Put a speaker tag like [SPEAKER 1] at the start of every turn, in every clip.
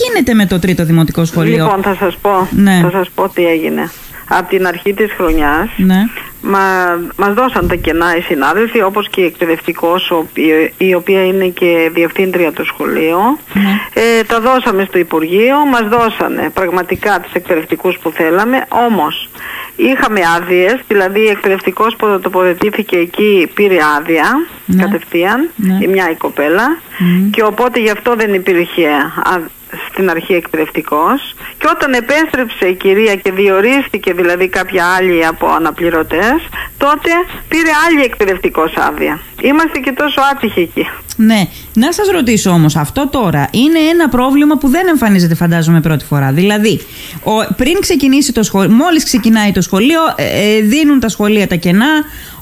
[SPEAKER 1] γίνεται με το τρίτο δημοτικό σχολείο;
[SPEAKER 2] Λοιπόν, θα σας πω,
[SPEAKER 1] Ναι.
[SPEAKER 2] θα σας πω τι έγινε. Από την αρχή της χρονιάς
[SPEAKER 1] Ναι.
[SPEAKER 2] Μα, μας δώσαν τα κενά οι συνάδελφοι όπως και η εκπαιδευτικός ο οποίο- η οποία είναι και διευθύντρια του σχολείου
[SPEAKER 1] Ναι.
[SPEAKER 2] ε, τα δώσαμε στο Υπουργείο μας δώσανε πραγματικά τους εκπαιδευτικούς που θέλαμε όμως είχαμε άδειες, δηλαδή η εκπαιδευτικός που τοποθετήθηκε εκεί πήρε άδεια
[SPEAKER 1] Ναι.
[SPEAKER 2] κατευθείαν
[SPEAKER 1] Ναι.
[SPEAKER 2] η μια η κοπέλα
[SPEAKER 1] Μμμ.
[SPEAKER 2] και οπότε γι' αυτό δεν υπήρχε α, στην αρχή εκπαιδευτικός και όταν επέστρεψε η κυρία και διορίστηκε δηλαδή κάποια άλλη από αναπληρωτές τότε πήρε άλλη εκπαιδευτικός άδεια. Είμαστε και τόσο άτυχοι εκεί.
[SPEAKER 1] Ναι. Να σας ρωτήσω όμως, αυτό τώρα είναι ένα πρόβλημα που δεν εμφανίζεται φαντάζομαι πρώτη φορά. Δηλαδή, ο, πριν ξεκινήσει το σχολείο, μόλις ξεκινάει το σχολείο, ε, ε, δίνουν τα σχολεία τα κενά,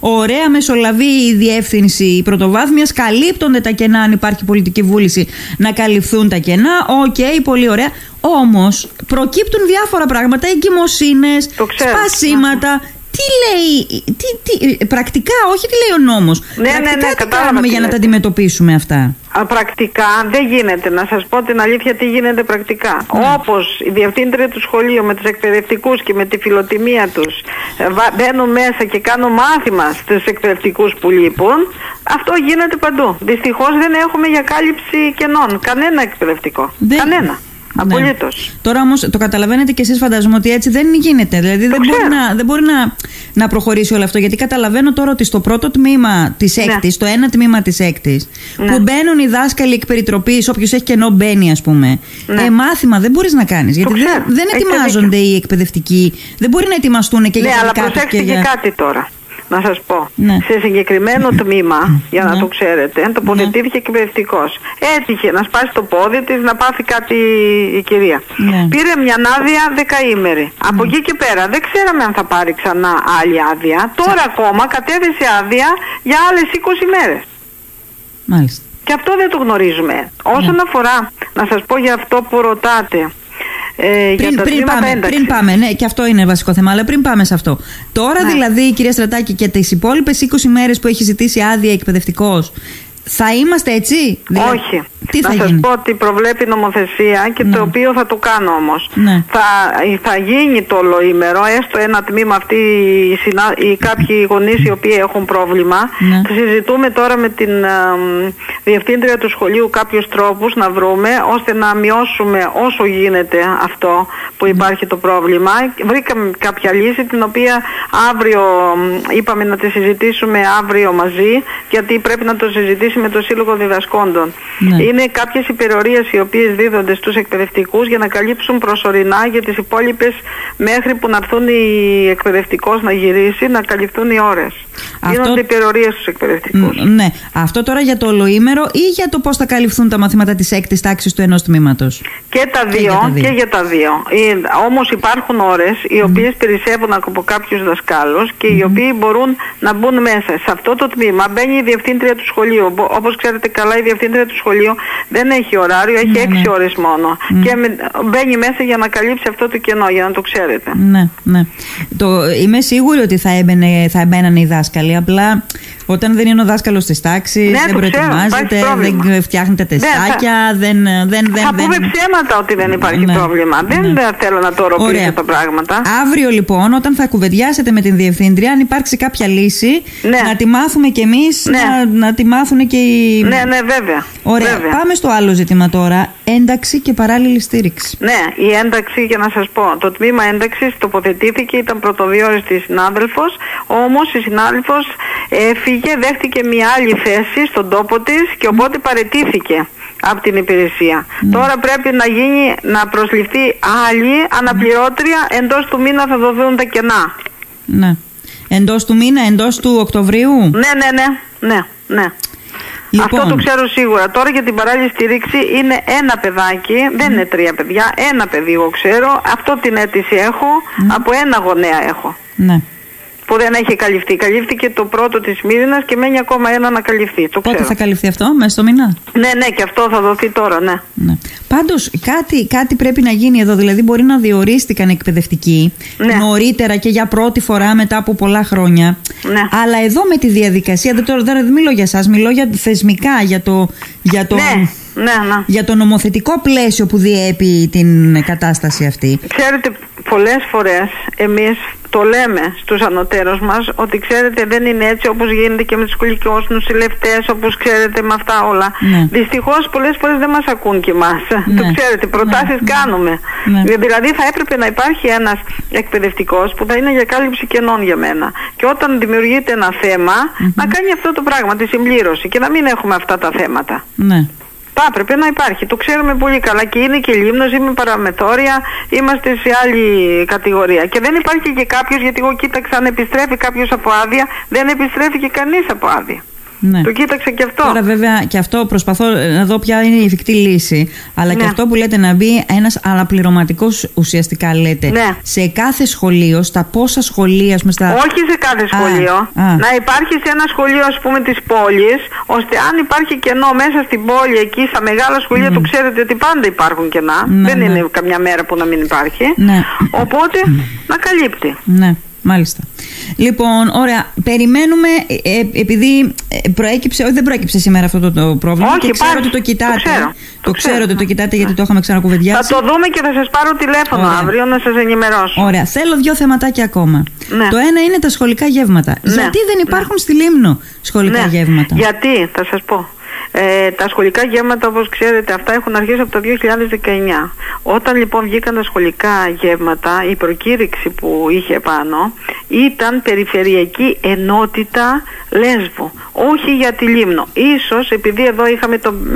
[SPEAKER 1] ωραία μεσολαβεί η διεύθυνση η πρωτοβάθμιας, καλύπτονται τα κενά αν υπάρχει πολιτική βούληση να καλυφθούν τα κενά, οκ, πολύ ωραία. Όμως προκύπτουν διάφορα πράγματα, εγκυμοσύνες,
[SPEAKER 2] Το ξέρω.
[SPEAKER 1] σπασίματα, τι λέει, τι, τι, πρακτικά, όχι τι λέει ο νόμος.
[SPEAKER 2] Ναι, ναι,
[SPEAKER 1] πρακτικά
[SPEAKER 2] ναι,
[SPEAKER 1] τι
[SPEAKER 2] κατάλαβα
[SPEAKER 1] κάνουμε
[SPEAKER 2] τι
[SPEAKER 1] για να τα
[SPEAKER 2] λέτε.
[SPEAKER 1] αντιμετωπίσουμε αυτά;
[SPEAKER 2] Α, πρακτικά δεν γίνεται. Να σας πω την αλήθεια τι γίνεται πρακτικά. Όπως η διευθύντρια του σχολείου με τους εκπαιδευτικούς και με τη φιλοτιμία τους ε, βα- μπαίνουν μέσα και κάνουν μάθημα στους εκπαιδευτικούς που λείπουν, αυτό γίνεται παντού. Δυστυχώς δεν έχουμε για κάλυψη κενών. Κανένα εκπαιδευτικό.
[SPEAKER 1] Δεν-
[SPEAKER 2] Κανένα.
[SPEAKER 1] Ναι.
[SPEAKER 2] Απολύτως.
[SPEAKER 1] Τώρα όμως το καταλαβαίνετε και εσείς, φαντάζομαι ότι έτσι δεν γίνεται. Δηλαδή δεν μπορεί,
[SPEAKER 2] ξέρω.
[SPEAKER 1] να, δεν μπορεί να, να προχωρήσει όλο αυτό. Γιατί καταλαβαίνω τώρα ότι στο πρώτο τμήμα της
[SPEAKER 2] Ναι.
[SPEAKER 1] έκτη, στο ένα τμήμα της έκτης,
[SPEAKER 2] Ναι.
[SPEAKER 1] που μπαίνουν οι δάσκαλοι εκ περιτροπής, όποιος έχει κενό μπαίνει, ας πούμε.
[SPEAKER 2] Ναι.
[SPEAKER 1] Ε, μάθημα δεν μπορείς να κάνεις. Γιατί δεν,
[SPEAKER 2] ξέρω.
[SPEAKER 1] δεν
[SPEAKER 2] Έχετε
[SPEAKER 1] ετοιμάζονται οι εκπαιδευτικοί. Δεν μπορεί να ετοιμαστούν και
[SPEAKER 2] Ναι,
[SPEAKER 1] για τα
[SPEAKER 2] αλλά
[SPEAKER 1] δικά τους
[SPEAKER 2] προσέξτε
[SPEAKER 1] και
[SPEAKER 2] και
[SPEAKER 1] για...
[SPEAKER 2] κάτι τώρα. Να σας πω.
[SPEAKER 1] Ναι.
[SPEAKER 2] Σε συγκεκριμένο τμήμα, για να
[SPEAKER 1] Ναι.
[SPEAKER 2] το ξέρετε, τοποθετήθηκε εκπαιδευτικός. Έτυχε να σπάσει το πόδι της, να πάθει κάτι η κυρία.
[SPEAKER 1] Ναι.
[SPEAKER 2] Πήρε μια άδεια δεκαήμερη. Από εκεί και πέρα δεν ξέραμε αν θα πάρει ξανά άλλη άδεια. Τώρα ακόμα κατέθεσε άδεια για άλλες 20 μέρες.
[SPEAKER 1] Μάλιστα.
[SPEAKER 2] Και αυτό δεν το γνωρίζουμε. Όσον
[SPEAKER 1] Ναι.
[SPEAKER 2] αφορά, να σας πω για αυτό που ρωτάτε, ε, για
[SPEAKER 1] Πριν,
[SPEAKER 2] τα
[SPEAKER 1] πριν,
[SPEAKER 2] τμήματα
[SPEAKER 1] πάμε,
[SPEAKER 2] ένταξης.
[SPEAKER 1] πριν πάμε, ναι, και αυτό είναι βασικό θέμα, αλλά πριν πάμε σε αυτό. Τώρα
[SPEAKER 2] Ναι.
[SPEAKER 1] δηλαδή, κυρία Στρατάκη, και τις υπόλοιπες 20 μέρες που έχει ζητήσει άδεια εκπαιδευτικός, θα είμαστε έτσι; Δηλαδή,
[SPEAKER 2] Όχι.
[SPEAKER 1] Τι
[SPEAKER 2] να
[SPEAKER 1] θα
[SPEAKER 2] σας
[SPEAKER 1] γίνει;
[SPEAKER 2] πω ότι προβλέπει νομοθεσία και
[SPEAKER 1] Ναι.
[SPEAKER 2] το οποίο θα το κάνω όμως.
[SPEAKER 1] Ναι.
[SPEAKER 2] Θα, θα γίνει το ολοήμερο, έστω ένα τμήμα αυτοί οι, συνα... οι κάποιοι γονείς οι οποίοι έχουν πρόβλημα.
[SPEAKER 1] Ναι.
[SPEAKER 2] Θα συζητούμε τώρα με την α, μ, διευθύντρια του σχολείου κάποιους τρόπους να βρούμε ώστε να μειώσουμε όσο γίνεται αυτό που
[SPEAKER 1] Ναι.
[SPEAKER 2] υπάρχει το πρόβλημα. Βρήκαμε κάποια λύση την οποία αύριο μ, είπαμε να τη συζητήσουμε αύριο μαζί γιατί πρέπει να το συζητήσει με το Σύλλογο Διδασκόντων.
[SPEAKER 1] Ναι.
[SPEAKER 2] Είναι κάποιες υπερορίες οι οποίες δίδονται στους εκπαιδευτικούς για να καλύψουν προσωρινά για τις υπόλοιπες μέχρι που να έρθουν οι εκπαιδευτικός να γυρίσει να καλυφθούν οι ώρες.
[SPEAKER 1] Αυτό-
[SPEAKER 2] Γίνονται υπερορίες στους εκπαιδευτικούς.
[SPEAKER 1] Μ, Ναι. Αυτό τώρα για το ολοήμερο ή για το πώς θα καλυφθούν τα μαθήματα της έκτης τάξης του ενός τμήματος;
[SPEAKER 2] Και τα δύο,
[SPEAKER 1] για τα δύο.
[SPEAKER 2] και για τα δύο. Ε, όμως υπάρχουν ώρες οι οποίες περισσεύουν από κάποιους δασκάλους και οι οποίοι μπορούν να μπουν μέσα. Σε αυτό το τμήμα μπαίνει η διευθύντρια του σχολείου. Μπο- Όπως ξέρετε καλά η διευθύντρια του σχολείου δεν έχει ωράριο, έχει
[SPEAKER 1] Ναι,
[SPEAKER 2] έξι
[SPEAKER 1] ναι.
[SPEAKER 2] ώρες μόνο. Και με- μπαίνει μέσα για να καλύψει αυτό το κενό, για να το ξέρετε.
[SPEAKER 1] Ναι, ναι. Το, είμαι σίγουρη ότι θα, έμπαινε, θα έμπαιναν οι δάσκαλοι. Απλά όταν δεν είναι ο δάσκαλος της τάξης,
[SPEAKER 2] Ναι,
[SPEAKER 1] δεν
[SPEAKER 2] το ξέρω,
[SPEAKER 1] προετοιμάζεται,
[SPEAKER 2] υπάρχει πρόβλημα.
[SPEAKER 1] δεν φτιάχνετε τεστάκια, δεν, δεν, δεν,
[SPEAKER 2] Θα
[SPEAKER 1] δεν,
[SPEAKER 2] πούμε ψέματα ότι δεν υπάρχει
[SPEAKER 1] Ναι,
[SPEAKER 2] πρόβλημα. Δεν
[SPEAKER 1] ναι.
[SPEAKER 2] δεν θέλω να το οροποιήσω
[SPEAKER 1] Ωραία.
[SPEAKER 2] τα πράγματα.
[SPEAKER 1] Αύριο λοιπόν, όταν θα κουβεντιάσετε με την Διευθύντρια, αν υπάρξει κάποια λύση,
[SPEAKER 2] Ναι.
[SPEAKER 1] να τη μάθουμε κι εμείς,
[SPEAKER 2] Ναι.
[SPEAKER 1] να, να τη μάθουν και οι.
[SPEAKER 2] Ναι, ναι, βέβαια.
[SPEAKER 1] Ωραία.
[SPEAKER 2] βέβαια.
[SPEAKER 1] Πάμε στο άλλο ζήτημα τώρα. Ένταξη και παράλληλη στήριξη.
[SPEAKER 2] Ναι, η ένταξη, για να σας πω, το τμήμα ένταξης τοποθετήθηκε, ήταν πρωτοδιόριστη συνάδελφος, όμως η συνάδελφος έφυγε, δέχτηκε μια άλλη θέση στον τόπο της και οπότε παρετήθηκε από την υπηρεσία. Τώρα πρέπει να γίνει, να προσληφθεί άλλη αναπληρώτρια, εντός του μήνα θα δοθούν τα κενά.
[SPEAKER 1] Ναι. Εντός του μήνα, εντός του Οκτωβρίου;
[SPEAKER 2] Ναι, ναι, ναι, ναι, ναι.
[SPEAKER 1] Λοιπόν.
[SPEAKER 2] Αυτό το ξέρω σίγουρα. Τώρα για την παράλληλη στήριξη είναι ένα παιδάκι, δεν είναι τρία παιδιά, ένα παιδί εγώ ξέρω. Αυτό την αίτηση έχω, από ένα γονέα έχω.
[SPEAKER 1] Ναι.
[SPEAKER 2] Που δεν έχει καλυφθεί. Καλύφθηκε το πρώτο της Μύρινας και μένει ακόμα ένα να καλυφθεί. Το
[SPEAKER 1] Πότε
[SPEAKER 2] ξέρω.
[SPEAKER 1] θα καλυφθεί αυτό, μέσα στο μήνα;
[SPEAKER 2] Ναι, ναι, και αυτό θα δοθεί τώρα, ναι.
[SPEAKER 1] Ναι. Πάντως, κάτι, κάτι πρέπει να γίνει εδώ. Δηλαδή, μπορεί να διορίστηκαν εκπαιδευτικοί
[SPEAKER 2] Ναι.
[SPEAKER 1] νωρίτερα και για πρώτη φορά μετά από πολλά χρόνια.
[SPEAKER 2] Ναι.
[SPEAKER 1] Αλλά εδώ με τη διαδικασία, δεν, τώρα, δεν μιλώ για εσά, μιλώ για θεσμικά, για το. Για το
[SPEAKER 2] Ναι, Ναι, ναι.
[SPEAKER 1] Για το νομοθετικό πλαίσιο που διέπει την κατάσταση αυτή.
[SPEAKER 2] Ξέρετε, πολλές φορές εμείς το λέμε στους ανωτέρους μας ότι ξέρετε δεν είναι έτσι όπως γίνεται και με τους σχολικούς νοσηλευτές όπως ξέρετε με αυτά όλα.
[SPEAKER 1] Ναι.
[SPEAKER 2] Δυστυχώς πολλές φορές δεν μας ακούν και εμάς. Το ξέρετε, προτάσεις κάνουμε.
[SPEAKER 1] Ναι.
[SPEAKER 2] Δηλαδή θα έπρεπε να υπάρχει ένας εκπαιδευτικός που θα είναι για κάλυψη κενών για μένα. Και όταν δημιουργείται ένα θέμα να κάνει αυτό το πράγμα, τη συμπλήρωση και να μην έχουμε αυτά τα θέματα.
[SPEAKER 1] Ναι.
[SPEAKER 2] Θα έπρεπε να υπάρχει. Το ξέρουμε πολύ καλά και είναι και λίμνος, είμαι παραμεθόρια, είμαστε σε άλλη κατηγορία. Και δεν υπάρχει και κάποιος, γιατί εγώ κοίταξα αν επιστρέφει κάποιος από άδεια, δεν επιστρέφει και κανείς από άδεια.
[SPEAKER 1] Ναι.
[SPEAKER 2] Το κοίταξα και αυτό.
[SPEAKER 1] Τώρα βέβαια και αυτό προσπαθώ να δω ποια είναι η εφικτή λύση. Αλλά και
[SPEAKER 2] Ναι.
[SPEAKER 1] αυτό που λέτε να μπει ένας αναπληρωματικός ουσιαστικά λέτε
[SPEAKER 2] Ναι.
[SPEAKER 1] σε κάθε σχολείο, στα πόσα σχολεία ας πούμε, στα...
[SPEAKER 2] Όχι σε κάθε σχολείο.
[SPEAKER 1] α.
[SPEAKER 2] Να υπάρχει σε ένα σχολείο ας πούμε της πόλης, ώστε αν υπάρχει κενό μέσα στην πόλη εκεί στα μεγάλα σχολεία, το ξέρετε ότι πάντα υπάρχουν κενά.
[SPEAKER 1] Ναι,
[SPEAKER 2] δεν
[SPEAKER 1] ναι.
[SPEAKER 2] είναι καμιά μέρα που να μην υπάρχει.
[SPEAKER 1] Ναι.
[SPEAKER 2] Οπότε να καλύπτει.
[SPEAKER 1] Ναι, μάλιστα. Λοιπόν, ωραία. Περιμένουμε, ε, ε, επειδή ε, προέκυψε, όχι δεν προέκυψε σήμερα αυτό το, το πρόβλημα
[SPEAKER 2] Όχι,
[SPEAKER 1] και ξέρω
[SPEAKER 2] υπάρχει.
[SPEAKER 1] ότι το κοιτάτε.
[SPEAKER 2] Το ξέρω.
[SPEAKER 1] Το
[SPEAKER 2] Το
[SPEAKER 1] ξέρω
[SPEAKER 2] ξέρω.
[SPEAKER 1] ότι το κοιτάτε γιατί το είχαμε ξανακουβεντιάσει.
[SPEAKER 2] Θα το δούμε και θα σας πάρω τηλέφωνο
[SPEAKER 1] Ωραία.
[SPEAKER 2] αύριο να σας ενημερώσω.
[SPEAKER 1] Ωραία. Θέλω δύο θεματάκια ακόμα.
[SPEAKER 2] Ναι.
[SPEAKER 1] Το ένα είναι τα σχολικά γεύματα.
[SPEAKER 2] Ναι.
[SPEAKER 1] Γιατί δεν υπάρχουν στη Λίμνο σχολικά
[SPEAKER 2] Ναι.
[SPEAKER 1] γεύματα;
[SPEAKER 2] Γιατί, θα σας πω. Ε, τα σχολικά γεύματα όπως ξέρετε αυτά έχουν αρχίσει από το 2019. Όταν λοιπόν βγήκαν τα σχολικά γεύματα η προκήρυξη που είχε πάνω ήταν περιφερειακή ενότητα Λέσβου. Όχι για τη Λίμνο. Ίσως επειδή εδώ είχαμε το
[SPEAKER 1] Πρόβλημα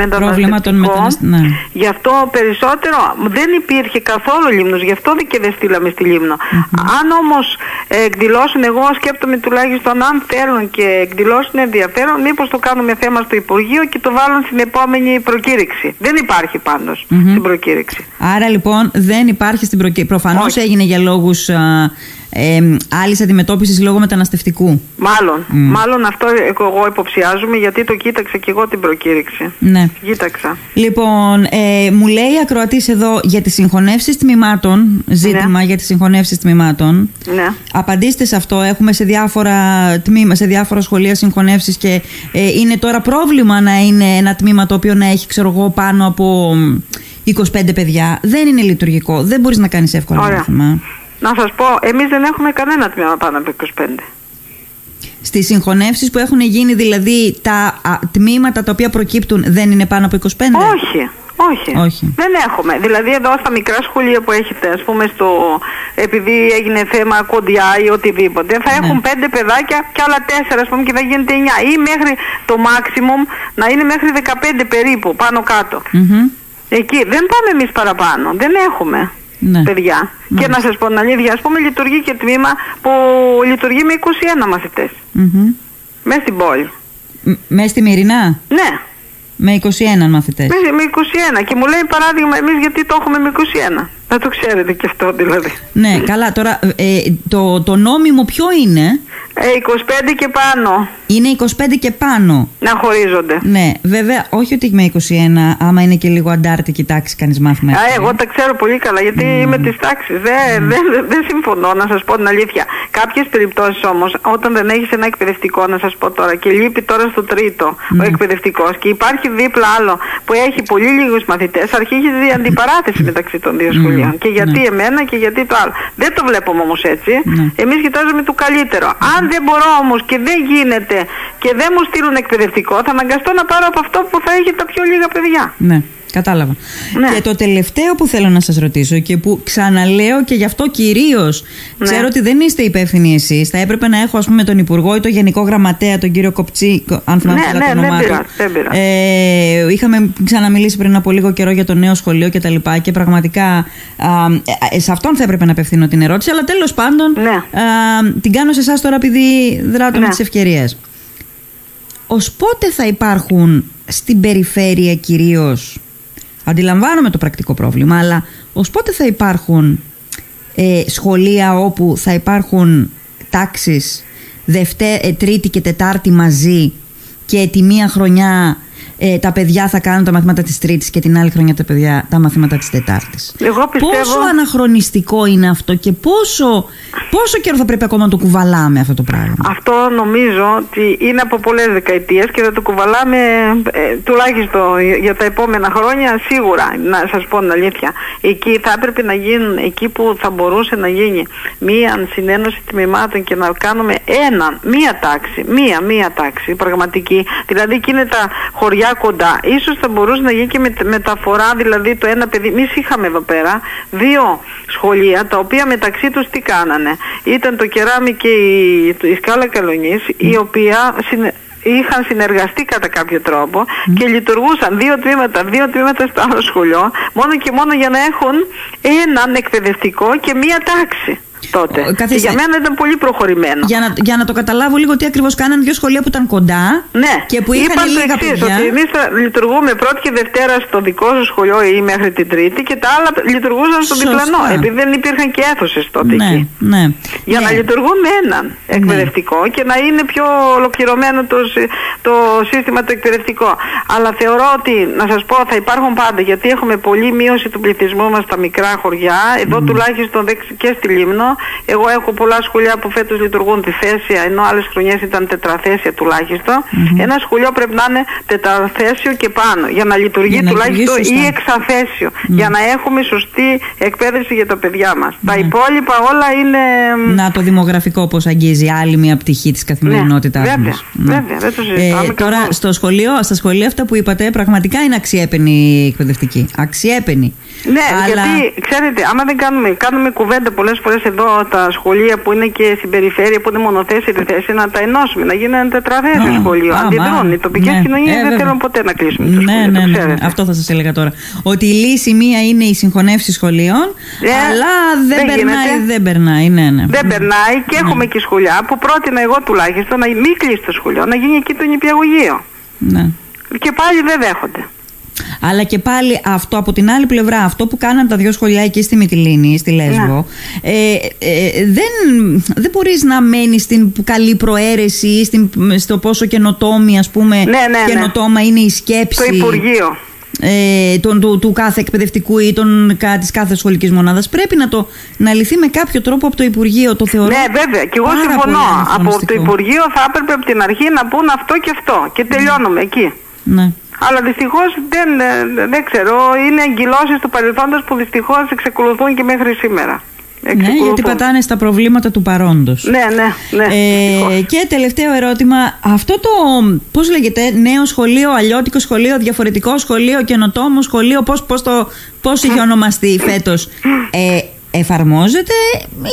[SPEAKER 1] των
[SPEAKER 2] μεταναστευτικό
[SPEAKER 1] μεταναστε- ναι.
[SPEAKER 2] Γι' αυτό περισσότερο δεν υπήρχε καθόλου Λίμνος, γι' αυτό και δεν στείλαμε στη λιμνο Αν όμως ε, εκδηλώσουν, εγώ σκέπτομαι τουλάχιστον αν θέλουν και εκδηλώσουν ενδιαφέρον, μήπως το κάνουμε θέμα στο Υπουργείο και το βάλουν στην επόμενη προκήρυξη. Δεν υπάρχει πάντως στην προκήρυξη.
[SPEAKER 1] Άρα λοιπόν δεν υπάρχει στην προκήρυξη. Προφανώς
[SPEAKER 2] Όχι.
[SPEAKER 1] έγινε για λόγους ε, άλλη αντιμετώπιση λόγω μεταναστευτικού.
[SPEAKER 2] Μάλλον, μάλλον αυτό εγώ υποψιάζομαι γιατί το κοίταξα και εγώ την προκήρυξη.
[SPEAKER 1] Ναι.
[SPEAKER 2] Κοίταξα.
[SPEAKER 1] Λοιπόν, ε, μου λέει η ακροατής εδώ για τις συγχωνεύσεις τμήματων. Ζήτημα για τις συγχωνεύσεις τμήματων.
[SPEAKER 2] Ναι.
[SPEAKER 1] Απαντήστε σε αυτό. Έχουμε σε διάφορα τμήμα, σε διάφορα σχολεία συγχωνεύσεις και ε, είναι τώρα πρόβλημα να είναι ένα τμήμα το οποίο να έχει, ξέρω εγώ, πάνω από μ, 25 παιδιά. Δεν είναι λειτουργικό. Δεν μπορείς να κάνεις εύκολα
[SPEAKER 2] Ωραία.
[SPEAKER 1] μάθημα.
[SPEAKER 2] Να σας πω, εμείς δεν έχουμε κανένα τμήμα πάνω από 25.
[SPEAKER 1] Στις συγχωνεύσεις που έχουν γίνει, δηλαδή τα α, τμήματα τα οποία προκύπτουν δεν είναι πάνω από 25.
[SPEAKER 2] Όχι, όχι.
[SPEAKER 1] Όχι.
[SPEAKER 2] Δεν έχουμε. Δηλαδή εδώ στα μικρά σχολεία που έχετε, ας πούμε, στο, επειδή έγινε θέμα κοντιά ή οτιδήποτε, θα
[SPEAKER 1] Ναι.
[SPEAKER 2] έχουν πέντε παιδάκια και άλλα τέσσερα, ας πούμε, και θα γίνεται εννιά. Ή μέχρι το maximum να είναι μέχρι 15 περίπου, πάνω κάτω.
[SPEAKER 1] Μμμ.
[SPEAKER 2] Εκεί δεν πάμε εμείς παραπάνω. Δεν έχουμε.
[SPEAKER 1] Ναι.
[SPEAKER 2] Παιδιά. Και να σας πω την αλήθεια, ας πούμε λειτουργεί και τμήμα που λειτουργεί με 21 μαθητές.
[SPEAKER 1] Μμμ.
[SPEAKER 2] Μέσα στην πόλη.
[SPEAKER 1] Μ- Μέσα στη Μυρινά,
[SPEAKER 2] Ναι.
[SPEAKER 1] με 21 μαθητές.
[SPEAKER 2] Με, με 21 και μου λέει παράδειγμα εμείς γιατί το έχουμε με 21. Να το ξέρετε και αυτό δηλαδή.
[SPEAKER 1] Ναι, καλά. Τώρα, ε, το, το νόμιμο ποιο είναι;
[SPEAKER 2] Ε, 25 και πάνω
[SPEAKER 1] Είναι 25 και πάνω.
[SPEAKER 2] να χωρίζονται.
[SPEAKER 1] Ναι, βέβαια, όχι ότι με 21, άμα είναι και λίγο αντάρτικη τάξη, κάνεις μάθημα.
[SPEAKER 2] Α, εγώ τα ξέρω πολύ καλά γιατί είμαι της τάξης. Δεν, δεν, δεν συμφωνώ να σας πω την αλήθεια. Κάποιες περιπτώσεις όμως όταν δεν έχεις ένα εκπαιδευτικό να σας πω τώρα και λείπει τώρα στο τρίτο ο εκπαιδευτικός και υπάρχει δίπλα άλλο που έχει πολύ λίγους μαθητές αρχίζει η αντιπαράθεση μεταξύ των δύο σχολείων. Και γιατί εμένα και γιατί το άλλο. Δεν το βλέπουμε όμως έτσι.
[SPEAKER 1] Ναι.
[SPEAKER 2] Εμείς κοιτάζουμε το καλύτερο. Αν δεν μπορώ όμως και δεν γίνεται και δεν μου στείλουν εκπαιδευτικό θα αναγκαστώ να πάρω από αυτό που θα έχει τα πιο λίγα παιδιά.
[SPEAKER 1] Ναι, κατάλαβα.
[SPEAKER 2] Ναι.
[SPEAKER 1] Και το τελευταίο που θέλω να σας ρωτήσω και που ξαναλέω και γι' αυτό κυρίως
[SPEAKER 2] Ναι.
[SPEAKER 1] ξέρω ότι δεν είστε υπεύθυνοι εσείς. Θα έπρεπε να έχω ας πούμε τον Υπουργό ή τον Γενικό Γραμματέα, τον κύριο Κοπτσί, αν θυμάμαι
[SPEAKER 2] Ναι,
[SPEAKER 1] καλά
[SPEAKER 2] ναι,
[SPEAKER 1] το
[SPEAKER 2] δεν
[SPEAKER 1] όνομά του.
[SPEAKER 2] πειράζει, δεν πειράζει.
[SPEAKER 1] Ε, είχαμε ξαναμιλήσει πριν από λίγο καιρό για το νέο σχολείο και τα λοιπά και πραγματικά α, ε, σε αυτόν θα έπρεπε να απευθύνω την ερώτηση αλλά τέλος πάντων
[SPEAKER 2] Ναι.
[SPEAKER 1] α, την κάνω σε εσάς τώρα επειδή δράτω με
[SPEAKER 2] Ναι.
[SPEAKER 1] τις ευκαιρίες. Ως πότε θα υπάρχουν στην περιφέρεια κυρίως Αντιλαμβάνομαι το πρακτικό πρόβλημα, αλλά ως πότε θα υπάρχουν ε, σχολεία όπου θα υπάρχουν τάξεις Δευτέ, ε, Τρίτη και Τετάρτη μαζί και τη μία χρονιά ε, τα παιδιά θα κάνουν τα μαθήματα της Τρίτης και την άλλη χρονιά τα παιδιά τα μαθήματα της Τετάρτης.
[SPEAKER 2] Εγώ πιστεύω...
[SPEAKER 1] Πόσο αναχρονιστικό είναι αυτό και πόσο, πόσο καιρό θα πρέπει ακόμα να το κουβαλάμε αυτό το πράγμα;
[SPEAKER 2] Αυτό νομίζω ότι είναι από πολλές δεκαετίες και θα το κουβαλάμε ε, τουλάχιστον για τα επόμενα χρόνια σίγουρα. Να σας πω την αλήθεια. Εκεί θα έπρεπε να γίνουν, εκεί που θα μπορούσε να γίνει μία συνένωση τμήματων και να κάνουμε ένα, μία τάξη, μία, μία τάξη πραγματική. Δηλαδή εκείνη τα χωριά κοντά. Ίσως θα μπορούσε να γίνει και με, μεταφορά, δηλαδή το ένα παιδί. Εμείς είχαμε εδώ πέρα δύο σχολεία τα οποία μεταξύ τους τι κάνανε. Ήταν το κεράμι και η, η σκάλα καλονής η οποία είχαν συνεργαστεί κατά κάποιο τρόπο και λειτουργούσαν δύο τμήματα, δύο τμήματα στο άλλο σχολείο μόνο και μόνο για να έχουν έναν εκπαιδευτικό και μία τάξη τότε. Και για μένα ήταν πολύ προχωρημένο.
[SPEAKER 1] Για να, για να το καταλάβω λίγο τι ακριβώς κάνανε δύο σχολεία που ήταν κοντά
[SPEAKER 2] ναι.
[SPEAKER 1] και που είχαν
[SPEAKER 2] Είπαν
[SPEAKER 1] λίγα
[SPEAKER 2] εξής,
[SPEAKER 1] παιδιά.
[SPEAKER 2] Ότι εμείς θα λειτουργούμε πρώτη και Δευτέρα στο δικό σου σχολείο ή μέχρι την Τρίτη και τα άλλα λειτουργούσαν στο
[SPEAKER 1] Σωστά.
[SPEAKER 2] διπλανό. Επειδή δεν υπήρχαν και αίθουσες τότε
[SPEAKER 1] Ναι,
[SPEAKER 2] εκεί.
[SPEAKER 1] ναι.
[SPEAKER 2] Για
[SPEAKER 1] Ναι.
[SPEAKER 2] να λειτουργούν με έναν εκπαιδευτικό και να είναι πιο ολοκληρωμένο το, συ- το σύστημα το εκπαιδευτικό. Αλλά θεωρώ ότι, να σας πω, θα υπάρχουν πάντα γιατί έχουμε πολλή μείωση του πληθυσμού μας στα μικρά χωριά. Εδώ τουλάχιστον δεξ- και στη Λίμνο. Εγώ έχω πολλά σχολεία που φέτος λειτουργούν τη θέσια, ενώ άλλες χρονιές ήταν τετραθέσια τουλάχιστον. Ένα σχολείο πρέπει να είναι τετραθέσιο και πάνω για να λειτουργεί
[SPEAKER 1] Για να
[SPEAKER 2] τουλάχιστον
[SPEAKER 1] λειτουργεί
[SPEAKER 2] ή
[SPEAKER 1] σωστά.
[SPEAKER 2] εξαθέσιο. Για να έχουμε σωστή εκπαίδευση για τα παιδιά μας. Τα υπόλοιπα όλα είναι...
[SPEAKER 1] Να το δημογραφικό πώς αγγίζει άλλη μια πτυχή της καθημερινότητάς
[SPEAKER 2] Ναι, βέβαια,
[SPEAKER 1] μα.
[SPEAKER 2] βέβαια, δεν το συζητάμε
[SPEAKER 1] τώρα,
[SPEAKER 2] καθόλου.
[SPEAKER 1] στο σχολείο, στα σχολεία αυτά που είπατε, πραγματικά είναι αξιέπαινη εκπαιδευτική. Αξιέπαινη.
[SPEAKER 2] Ναι,
[SPEAKER 1] Αλλά-
[SPEAKER 2] γιατί ξέρετε, άμα δεν κάνουμε, κάνουμε κουβέντα πολλές φορές εδώ τα σχολεία που είναι και στην περιφέρεια, που είναι μονοθέσια θέση, να τα ενώσουμε, να γίνει ένα τετραθέσιο
[SPEAKER 1] Α,
[SPEAKER 2] σχολείο.
[SPEAKER 1] α,
[SPEAKER 2] Αντιδρούν.
[SPEAKER 1] μα,
[SPEAKER 2] Οι τοπικές
[SPEAKER 1] ναι.
[SPEAKER 2] κοινωνίες
[SPEAKER 1] Ε,
[SPEAKER 2] δεν
[SPEAKER 1] βέβαια.
[SPEAKER 2] θέλουν ποτέ να κλείσουμε το
[SPEAKER 1] Ναι,
[SPEAKER 2] σχολείο.
[SPEAKER 1] ναι,
[SPEAKER 2] το
[SPEAKER 1] ναι,
[SPEAKER 2] ξέρετε.
[SPEAKER 1] Αυτό θα σας έλεγα τώρα. Ότι η λύση μία είναι η συγχωνεύση σχολείων,
[SPEAKER 2] Ε,
[SPEAKER 1] αλλά δεν,
[SPEAKER 2] δεν
[SPEAKER 1] περνάει.
[SPEAKER 2] γίνεται.
[SPEAKER 1] Δεν περνάει, ναι, ναι.
[SPEAKER 2] Δεν περνάει και έχουμε και σχολιά που πρότεινα εγώ τουλάχιστον να μην κλείσει το σχολείο, να γίνει εκεί το νηπιαγωγείο.
[SPEAKER 1] ναι.
[SPEAKER 2] Και πάλι δεν δέχονται.
[SPEAKER 1] Αλλά και πάλι αυτό από την άλλη πλευρά, αυτό που κάναν τα δύο σχολιά εκεί στη Μυτιλίνη, στη Λέσβο,
[SPEAKER 2] Ναι.
[SPEAKER 1] ε, ε, δεν, δεν μπορείς να μένεις στην καλή προαίρεση ή στην, στο πόσο καινοτόμη, ας πούμε,
[SPEAKER 2] Ναι, ναι, ναι.
[SPEAKER 1] καινοτόμα είναι η σκέψη
[SPEAKER 2] Το Υπουργείο.
[SPEAKER 1] ε, τον, του, του κάθε εκπαιδευτικού ή των, κα- της κάθε σχολικής μονάδας. Πρέπει να, το, να λυθεί με κάποιο τρόπο από το Υπουργείο, το θεωρώ
[SPEAKER 2] Ναι, βέβαια. Και εγώ
[SPEAKER 1] πάρα
[SPEAKER 2] συμφωνώ.
[SPEAKER 1] πολύ
[SPEAKER 2] Από το
[SPEAKER 1] αναχρονιστικό.
[SPEAKER 2] Υπουργείο θα έπρεπε από την αρχή να πούν αυτό και αυτό. Και τελειώνουμε εκεί.
[SPEAKER 1] Ναι.
[SPEAKER 2] Αλλά δυστυχώς δεν, ε, δεν ξέρω. Είναι εγκυλώσεις του παρελθόντος που δυστυχώς εξακολουθούν και μέχρι σήμερα.
[SPEAKER 1] Ναι, γιατί
[SPEAKER 2] Εξακολουθούν.
[SPEAKER 1] πατάνε στα προβλήματα του παρόντος.
[SPEAKER 2] Ναι, ναι, ναι.
[SPEAKER 1] Ε,
[SPEAKER 2] δυστυχώς.
[SPEAKER 1] και τελευταίο ερώτημα, αυτό το, πώς λέγεται, νέο σχολείο, αλλιώτικο σχολείο, διαφορετικό σχολείο, καινοτόμο σχολείο, πώς, πώς, το, πώς είχε ονομαστεί φέτος, ε, εφαρμόζεται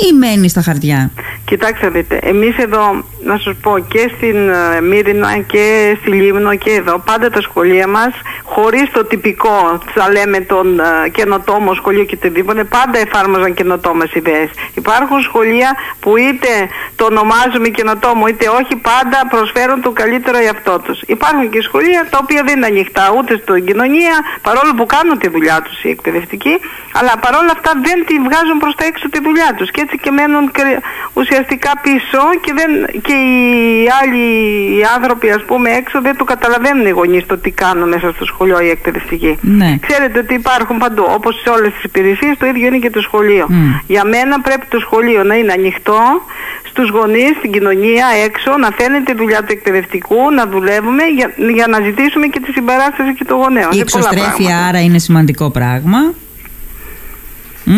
[SPEAKER 1] ή μένει στα χαρτιά;
[SPEAKER 2] Κοιτάξτε δείτε, εμείς εδώ, να σας πω, και στην ε, Μύρινα και στη Λίμνο και εδώ, πάντα τα σχολεία μας, χωρίς το τυπικό, θα λέμε τον ε, καινοτόμο σχολείο και οτιδήποτε, πάντα εφάρμοζαν καινοτόμες ιδέες. Υπάρχουν σχολεία που είτε το ονομάζουμε καινοτόμο είτε όχι, πάντα προσφέρουν το καλύτερο για αυτό τους. Υπάρχουν και σχολεία τα οποία δεν είναι ανοιχτά ούτε στην κοινωνία, παρόλο που κάνουν τη δουλειά τους οι εκπαιδευτικοί, αλλά παρόλα αυτά δεν τη βγάζουν προς τα έξω τη δουλειά τους και έτσι και μένουν κρε- ουσιαστικά πίσω και, δεν, και οι άλλοι οι άνθρωποι ας πούμε έξω δεν το καταλαβαίνουν οι γονείς το τι κάνουν μέσα στο σχολείο οι εκπαιδευτικοί.
[SPEAKER 1] Ναι.
[SPEAKER 2] Ξέρετε ότι υπάρχουν παντού, όπως σε όλες τις υπηρεσίες, το ίδιο είναι και το σχολείο.
[SPEAKER 1] Μμ.
[SPEAKER 2] Για μένα πρέπει το σχολείο να είναι ανοιχτό στους γονείς, στην κοινωνία, έξω, να φαίνεται η δουλειά του εκπαιδευτικού, να δουλεύουμε για, για να ζητήσουμε και τη συμπαράσταση και των γονέων.
[SPEAKER 1] Η
[SPEAKER 2] Είναι πολλά
[SPEAKER 1] εξωστρέφεια
[SPEAKER 2] πράγματα.
[SPEAKER 1] άρα είναι σημαντικό πράγμα. Μ;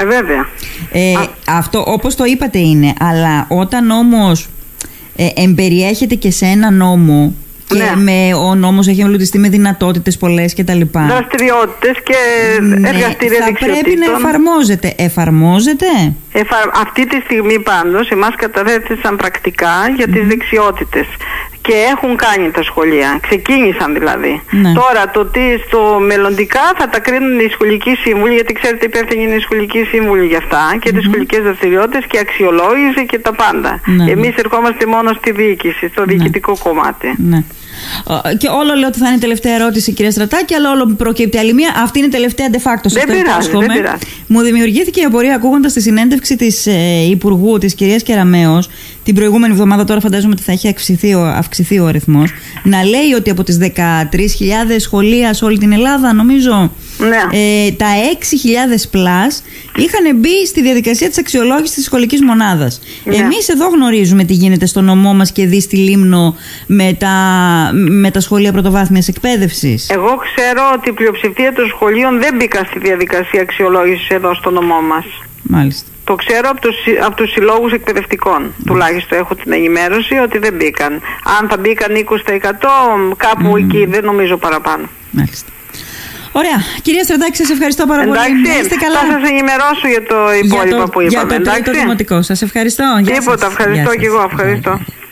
[SPEAKER 2] Ε, βέβαια.
[SPEAKER 1] Ε, αυτό όπως το είπατε είναι, αλλά όταν όμως ε, εμπεριέχεται και σε ένα νόμο και
[SPEAKER 2] Ναι.
[SPEAKER 1] με, ο νόμος έχει εμπλουτιστεί με δυνατότητες πολλές και τα λοιπά.
[SPEAKER 2] Δραστηριότητες και
[SPEAKER 1] Ναι,
[SPEAKER 2] εργαστήρια
[SPEAKER 1] θα πρέπει να
[SPEAKER 2] δεξιοτήτων.
[SPEAKER 1] εφαρμόζεται. Εφαρμόζεται;
[SPEAKER 2] Εφα- Αυτή τη στιγμή πάντως εμάς καταθέτησαν πρακτικά για τις δεξιότητες και έχουν κάνει τα σχολεία, ξεκίνησαν δηλαδή.
[SPEAKER 1] Ναι.
[SPEAKER 2] Τώρα το τι στο μελλοντικά θα τα κρίνουν οι σχολικοί σύμβουλοι, γιατί ξέρετε υπεύθυνοι είναι οι σχολικοί σύμβουλοι για αυτά και τις σχολικές δραστηριότητες και αξιολόγηση και τα πάντα.
[SPEAKER 1] Ναι, ναι.
[SPEAKER 2] Εμείς ερχόμαστε μόνο στη διοίκηση, στο διοικητικό κομμάτι.
[SPEAKER 1] Ναι. Ε, και όλο λέω ότι θα είναι η τελευταία ερώτηση, κυρία Στρατάκη, αλλά όλο προκύπτει άλλη μία. Αυτή είναι η τελευταία de facto.
[SPEAKER 2] Δεν πειράζει, δεν πειράζει.
[SPEAKER 1] Μου δημιουργήθηκε η απορία ακούγοντας τη συνέντευξη της ε, Υπουργού, της κυρίας Κεραμέο, την προηγούμενη εβδομάδα, τώρα φαντάζομαι ότι θα έχει αυξηθεί ο, αυξηθεί ο αριθμός, να λέει ότι από τις 13.000 σχολεία σε όλη την Ελλάδα, νομίζω,
[SPEAKER 2] Ναι.
[SPEAKER 1] ε, τα 6.000 plus είχαν μπει στη διαδικασία της αξιολόγησης της σχολικής μονάδας.
[SPEAKER 2] Ναι.
[SPEAKER 1] Εμείς εδώ γνωρίζουμε τι γίνεται στο νομό μας και δεις στη Λίμνο με τα, με τα σχολεία πρωτοβάθμιας εκπαίδευσης.
[SPEAKER 2] Εγώ ξέρω ότι η πλειοψηφία των σχολείων δεν μπήκαν στη διαδικασία αξιολόγησης εδώ στο νομό μας.
[SPEAKER 1] Μάλιστα.
[SPEAKER 2] Το ξέρω από τους, συ- από τους συλλόγους εκπαιδευτικών. Τουλάχιστον έχω την ενημέρωση ότι δεν μπήκαν. Αν θα μπήκαν 20% κάπου εκεί δεν νομίζω παραπάνω.
[SPEAKER 1] Μάλιστα. Ωραία. Κυρία Στρατάκη, σας ευχαριστώ πάρα πολύ. Να
[SPEAKER 2] Εντάξει,
[SPEAKER 1] είστε καλά.
[SPEAKER 2] θα σας ενημερώσω για το υπόλοιπο
[SPEAKER 1] για το,
[SPEAKER 2] που
[SPEAKER 1] για
[SPEAKER 2] είπαμε.
[SPEAKER 1] το τρίτο
[SPEAKER 2] εντάξει;
[SPEAKER 1] δημοτικό. Σας ευχαριστώ. Γεια
[SPEAKER 2] Τίποτα,
[SPEAKER 1] σας.
[SPEAKER 2] ευχαριστώ
[SPEAKER 1] Γεια
[SPEAKER 2] και εγώ,
[SPEAKER 1] σας.
[SPEAKER 2] ευχαριστώ.
[SPEAKER 1] Γεια, γεια.